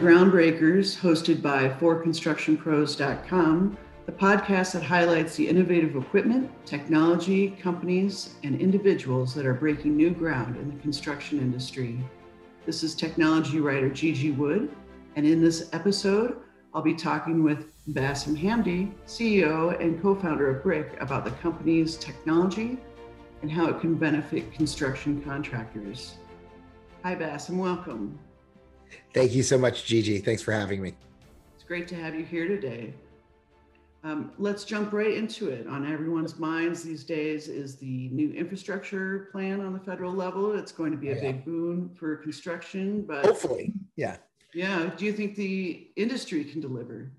Groundbreakers, hosted by forconstructionpros.com, the podcast that highlights the innovative equipment, technology, companies, and individuals that are breaking new ground in the construction industry. This is technology writer Gigi Wood, and in this episode, I'll be talking with Bassem Hamdi, CEO and co founder of Briq, about the company's technology and how it can benefit construction contractors. Hi, Bassem, welcome. Thank you so much, Gigi. Thanks for having me. It's great to have you here today. Um, let's jump right into it. On everyone's minds these days is the new infrastructure plan on the federal level. It's going to be a yeah. big boon for construction, but hopefully, yeah. Yeah. Do you think the industry can deliver?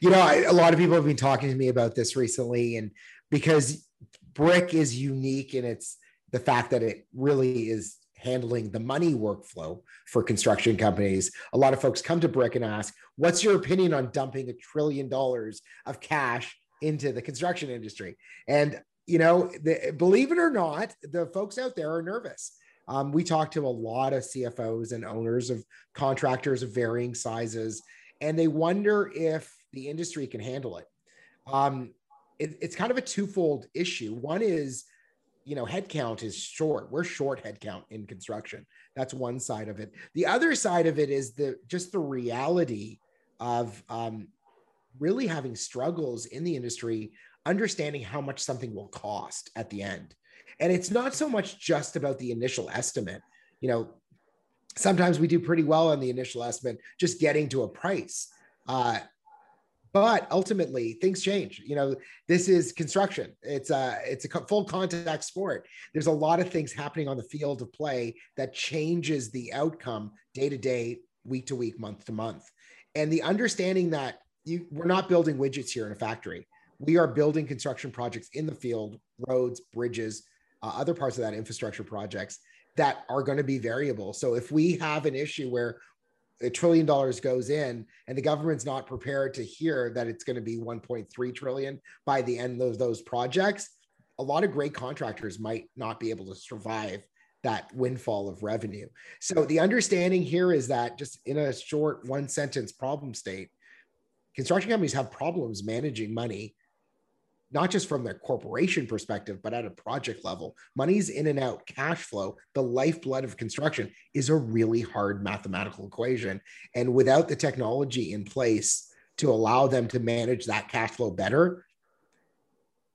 You know, I, a lot of people have been talking to me about this recently, and because Briq is unique in its the fact that it really is handling the money workflow for construction companies. A lot of folks come to Briq and ask, What's your opinion on dumping a trillion dollars of cash into the construction industry? And, you know, the, believe it or not, the folks out there are nervous. Um, we talk to a lot of CFOs and owners of contractors of varying sizes, and they wonder if the industry can handle it. Um, it it's kind of a twofold issue. One is you know, headcount is short. We're short headcount in construction. That's one side of it. The other side of it is the just the reality of um, really having struggles in the industry, understanding how much something will cost at the end. And it's not so much just about the initial estimate. You know, sometimes we do pretty well on the initial estimate, just getting to a price. Uh, but ultimately things change. You know this is construction. It's a it's a full contact sport. There's a lot of things happening on the field of play that changes the outcome day to day week to week month to month. And the understanding that you we're not building widgets here in a factory. We are building construction projects in the field roads bridges uh, other parts of that infrastructure projects that are going to be variable. So if we have an issue where a trillion dollars goes in and the government's not prepared to hear that it's going to be 1.3 trillion by the end of those projects a lot of great contractors might not be able to survive that windfall of revenue. So the understanding here is that just in a short one sentence problem state construction companies have problems managing money not just from their corporation perspective, but at a project level. Money's in and out, cash flow, the lifeblood of construction is a really hard mathematical equation. And without the technology in place to allow them to manage that cash flow better,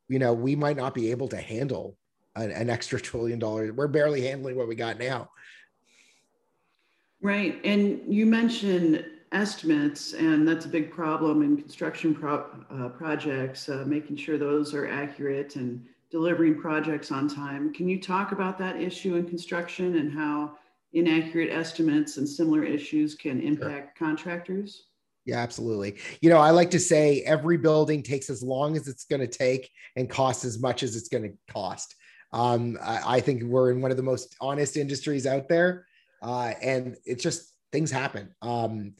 you know, we might not be able to handle an, an extra trillion dollars. We're barely handling what we got now. Right. And you mentioned estimates, and that's a big problem in construction pro- uh, projects, uh, making sure those are accurate and delivering projects on time. Can you talk about that issue in construction and how inaccurate estimates and similar issues can impact sure. contractors? Yeah, absolutely. You know, I like to say every building takes as long as it's going to take and costs as much as it's going to cost. Um, I, I, think we're in one of the most honest industries out there, uh, and it's just things happen. Um,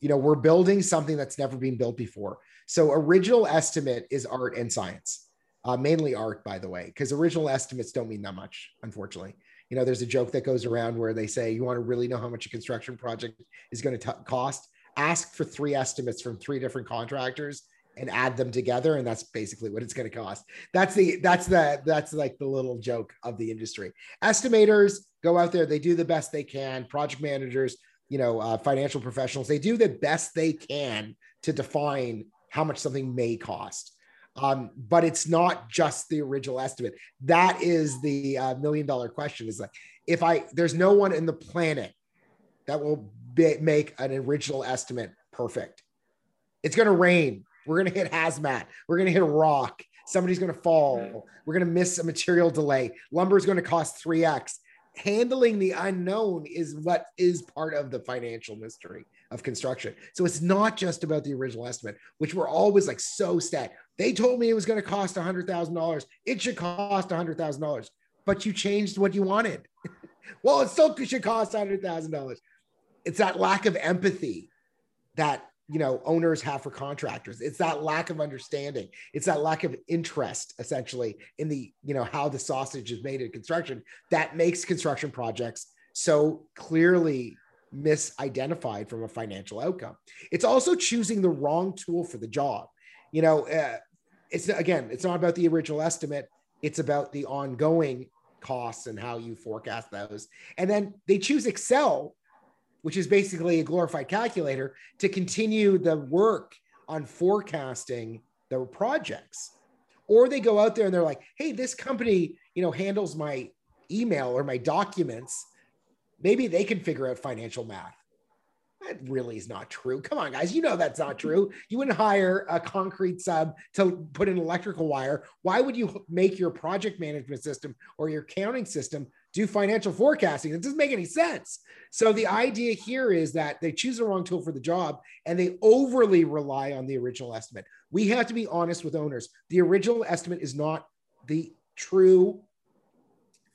you know we're building something that's never been built before. So original estimate is art and science uh, mainly art by the way because original estimates don't mean that much unfortunately. You know there's a joke that goes around where they say you want to really know how much a construction project is going to cost? Ask for three estimates from three different contractors and add them together and that's basically what it's going to cost. That's the that's the that's like the little joke of the industry. Estimators go out there they do the best they can project managers you know, uh, financial professionals, they do the best they can to define how much something may cost. Um, but it's not just the original estimate. That is the uh, million dollar question. Is like, if I there's no one in the planet that will be, make an original estimate perfect. It's going to rain. We're going to hit hazmat. We're going to hit a rock. Somebody's going to fall. We're going to miss a material delay. Lumber is going to cost 3x handling the unknown is what is part of the financial mystery of construction. So it's not just about the original estimate, which we're always like so stat. They told me it was going to cost $100,000. It should cost $100,000, but you changed what you wanted. well, it still should cost $100,000. It's that lack of empathy that you know owners have for contractors it's that lack of understanding it's that lack of interest essentially in the you know how the sausage is made in construction that makes construction projects so clearly misidentified from a financial outcome. It's also choosing the wrong tool for the job. You know, uh, it's again, it's not about the original estimate, it's about the ongoing costs and how you forecast those. And then they choose Excel, which is basically a glorified calculator, to continue the work on forecasting the projects. Or they go out there and they're like, hey, this company, you know, handles my email or my documents. Maybe they can figure out financial math. That really is not true. Come on, guys. You know that's not true. You wouldn't hire a concrete sub to put an electrical wire. Why would you make your project management system or your accounting system do financial forecasting? It doesn't make any sense. So the idea here is that they choose the wrong tool for the job and they overly rely on the original estimate. We have to be honest with owners. The original estimate is not the true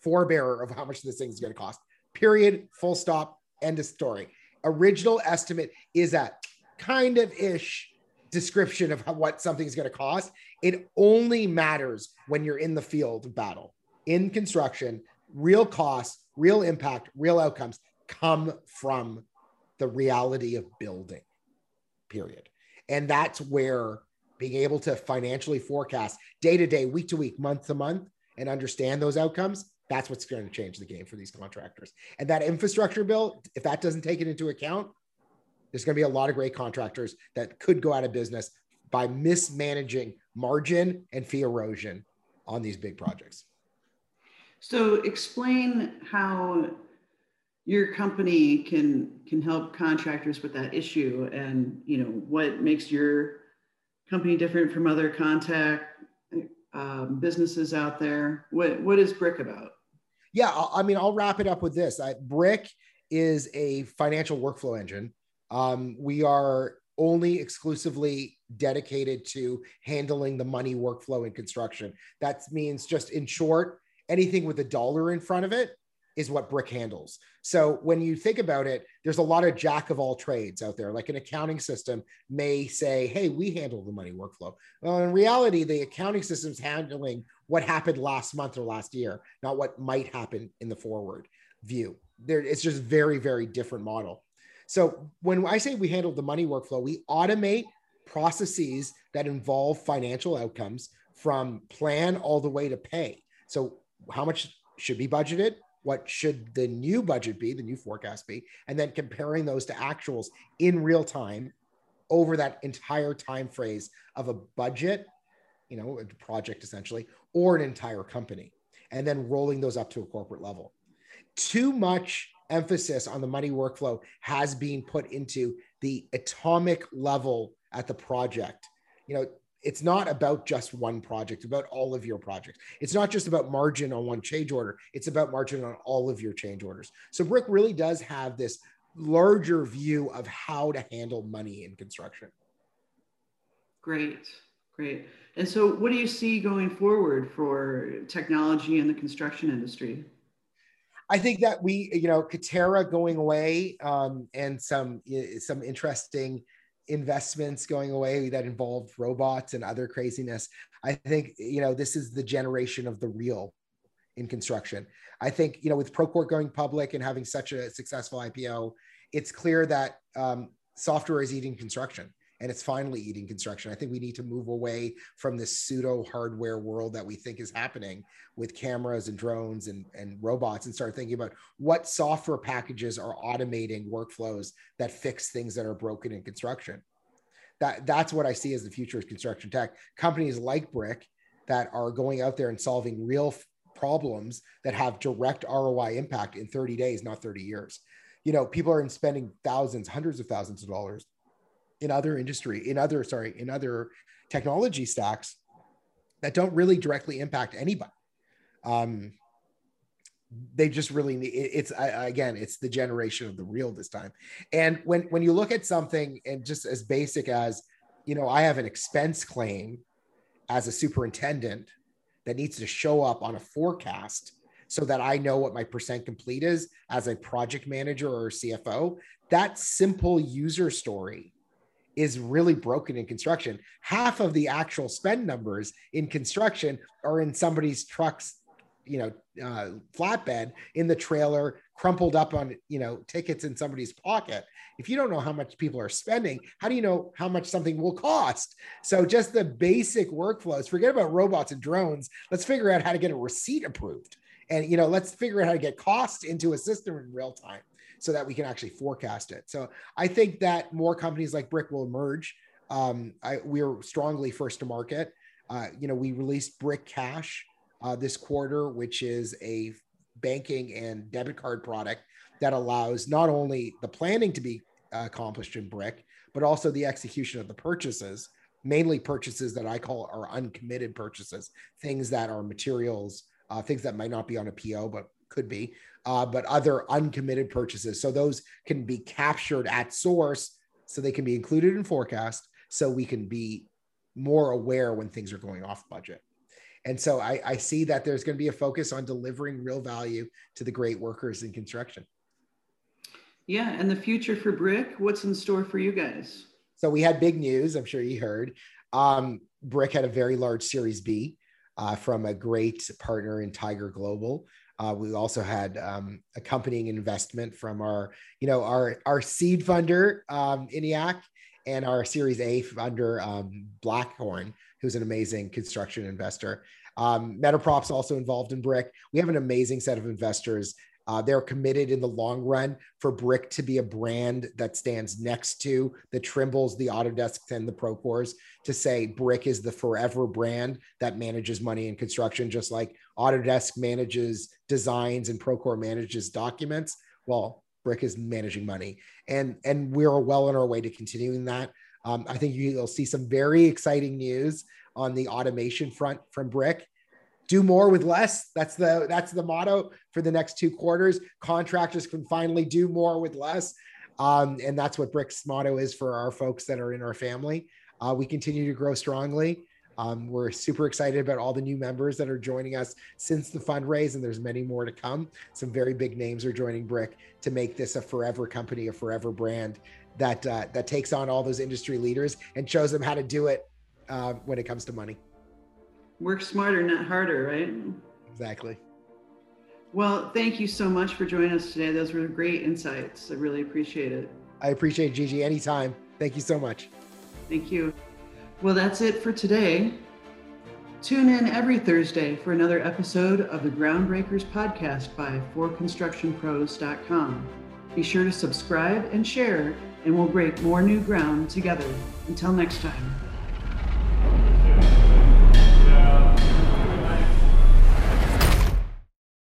forebearer of how much this thing is going to cost. Period. Full stop. End of story original estimate is a kind of ish description of what something's going to cost. It only matters when you're in the field of battle. In construction, real costs, real impact, real outcomes come from the reality of building, period. And that's where being able to financially forecast day to day, week to week, month to month, and understand those outcomes that's what's going to change the game for these contractors. And that infrastructure bill, if that doesn't take it into account, there's going to be a lot of great contractors that could go out of business by mismanaging margin and fee erosion on these big projects. So explain how your company can can help contractors with that issue and you know what makes your company different from other contact um, businesses out there what what is Briq about yeah, I mean, I'll wrap it up with this. I, Briq is a financial workflow engine. Um, we are only exclusively dedicated to handling the money workflow in construction. That means, just in short, anything with a dollar in front of it is what Briq handles. So when you think about it, there's a lot of jack of all trades out there. Like an accounting system may say, hey, we handle the money workflow. Well, in reality, the accounting system's handling what happened last month or last year, not what might happen in the forward view. There, it's just very, very different model. So when I say we handle the money workflow, we automate processes that involve financial outcomes from plan all the way to pay. So how much should be budgeted? what should the new budget be, the new forecast be, and then comparing those to actuals in real time over that entire time phrase of a budget, you know, a project essentially, or an entire company, and then rolling those up to a corporate level. Too much emphasis on the money workflow has been put into the atomic level at the project. You know, it's not about just one project, about all of your projects. It's not just about margin on one change order, it's about margin on all of your change orders. So Briq really does have this larger view of how to handle money in construction. Great, great. And so, what do you see going forward for technology in the construction industry? I think that we, you know, Katerra going away um, and some some interesting investments going away that involved robots and other craziness. I think, you know, this is the generation of the real in construction. I think, you know, with Procore going public and having such a successful IPO, it's clear that um, software is eating construction and it's finally eating construction. I think we need to move away from this pseudo hardware world that we think is happening with cameras and drones and, and robots and start thinking about what software packages are automating workflows that fix things that are broken in construction. That, that's what I see as the future of construction tech. Companies like Briq that are going out there and solving real problems that have direct ROI impact in 30 days, not 30 years. You know, people are spending thousands, hundreds of thousands of dollars in other industry, in other, sorry, in other technology stacks that don't really directly impact anybody. Um, they just really need it's again it's the generation of the real this time and when when you look at something and just as basic as you know i have an expense claim as a superintendent that needs to show up on a forecast so that i know what my percent complete is as a project manager or cfo that simple user story is really broken in construction. Half of the actual spend numbers in construction are in somebody's truck's, you know, uh, flatbed in the trailer crumpled up on you know tickets in somebody's pocket. If you don't know how much people are spending how do you know how much something will cost? So just the basic workflows forget about robots and drones. Let's figure out how to get a receipt approved. And you know let's figure out how to get cost into a system in real time so that we can actually forecast it. So i think that more companies like Briq will emerge. Um, I, we're strongly first to market. Uh, you know we released Briq cash uh, this quarter which is a banking and debit card product that allows not only the planning to be uh, accomplished in Briq but also the execution of the purchases mainly purchases that i call are uncommitted purchases things that are materials uh, things that might not be on a po but could be uh, but other uncommitted purchases so those can be captured at source so they can be included in forecast so we can be more aware when things are going off budget and so I, I see that there's going to be a focus on delivering real value to the great workers in construction. Yeah, and the future for Briq, what's in store for you guys? So we had big news. I'm sure you heard. Um, Briq had a very large Series B uh, from a great partner in Tiger Global. Uh, we also had um, accompanying investment from our, you know, our our seed funder, um, ENIAC, and our Series A funder, um, Blackhorn, who's an amazing construction investor. Um, Metaprop's also involved in Briq. We have an amazing set of investors. Uh, they're committed in the long run for Briq to be a brand that stands next to the Trimbles, the Autodesks, and the Procores to say Briq is the forever brand that manages money in construction, just like Autodesk manages designs and Procore manages documents. Well, Briq is managing money, and and we're well on our way to continuing that. Um, I think you'll see some very exciting news on the automation front from Briq. Do more with less. That's the that's the motto for the next two quarters. Contractors can finally do more with less, um, and that's what Briq's motto is for our folks that are in our family. Uh, we continue to grow strongly. Um, we're super excited about all the new members that are joining us since the fundraise, and there's many more to come. Some very big names are joining Briq to make this a forever company, a forever brand, that uh, that takes on all those industry leaders and shows them how to do it uh, when it comes to money. Work smarter, not harder, right? Exactly. Well, thank you so much for joining us today. Those were great insights. I really appreciate it. I appreciate it, Gigi anytime. Thank you so much. Thank you. Well, that's it for today. Tune in every Thursday for another episode of the Groundbreakers podcast by forconstructionpros.com. Be sure to subscribe and share and we'll break more new ground together. Until next time.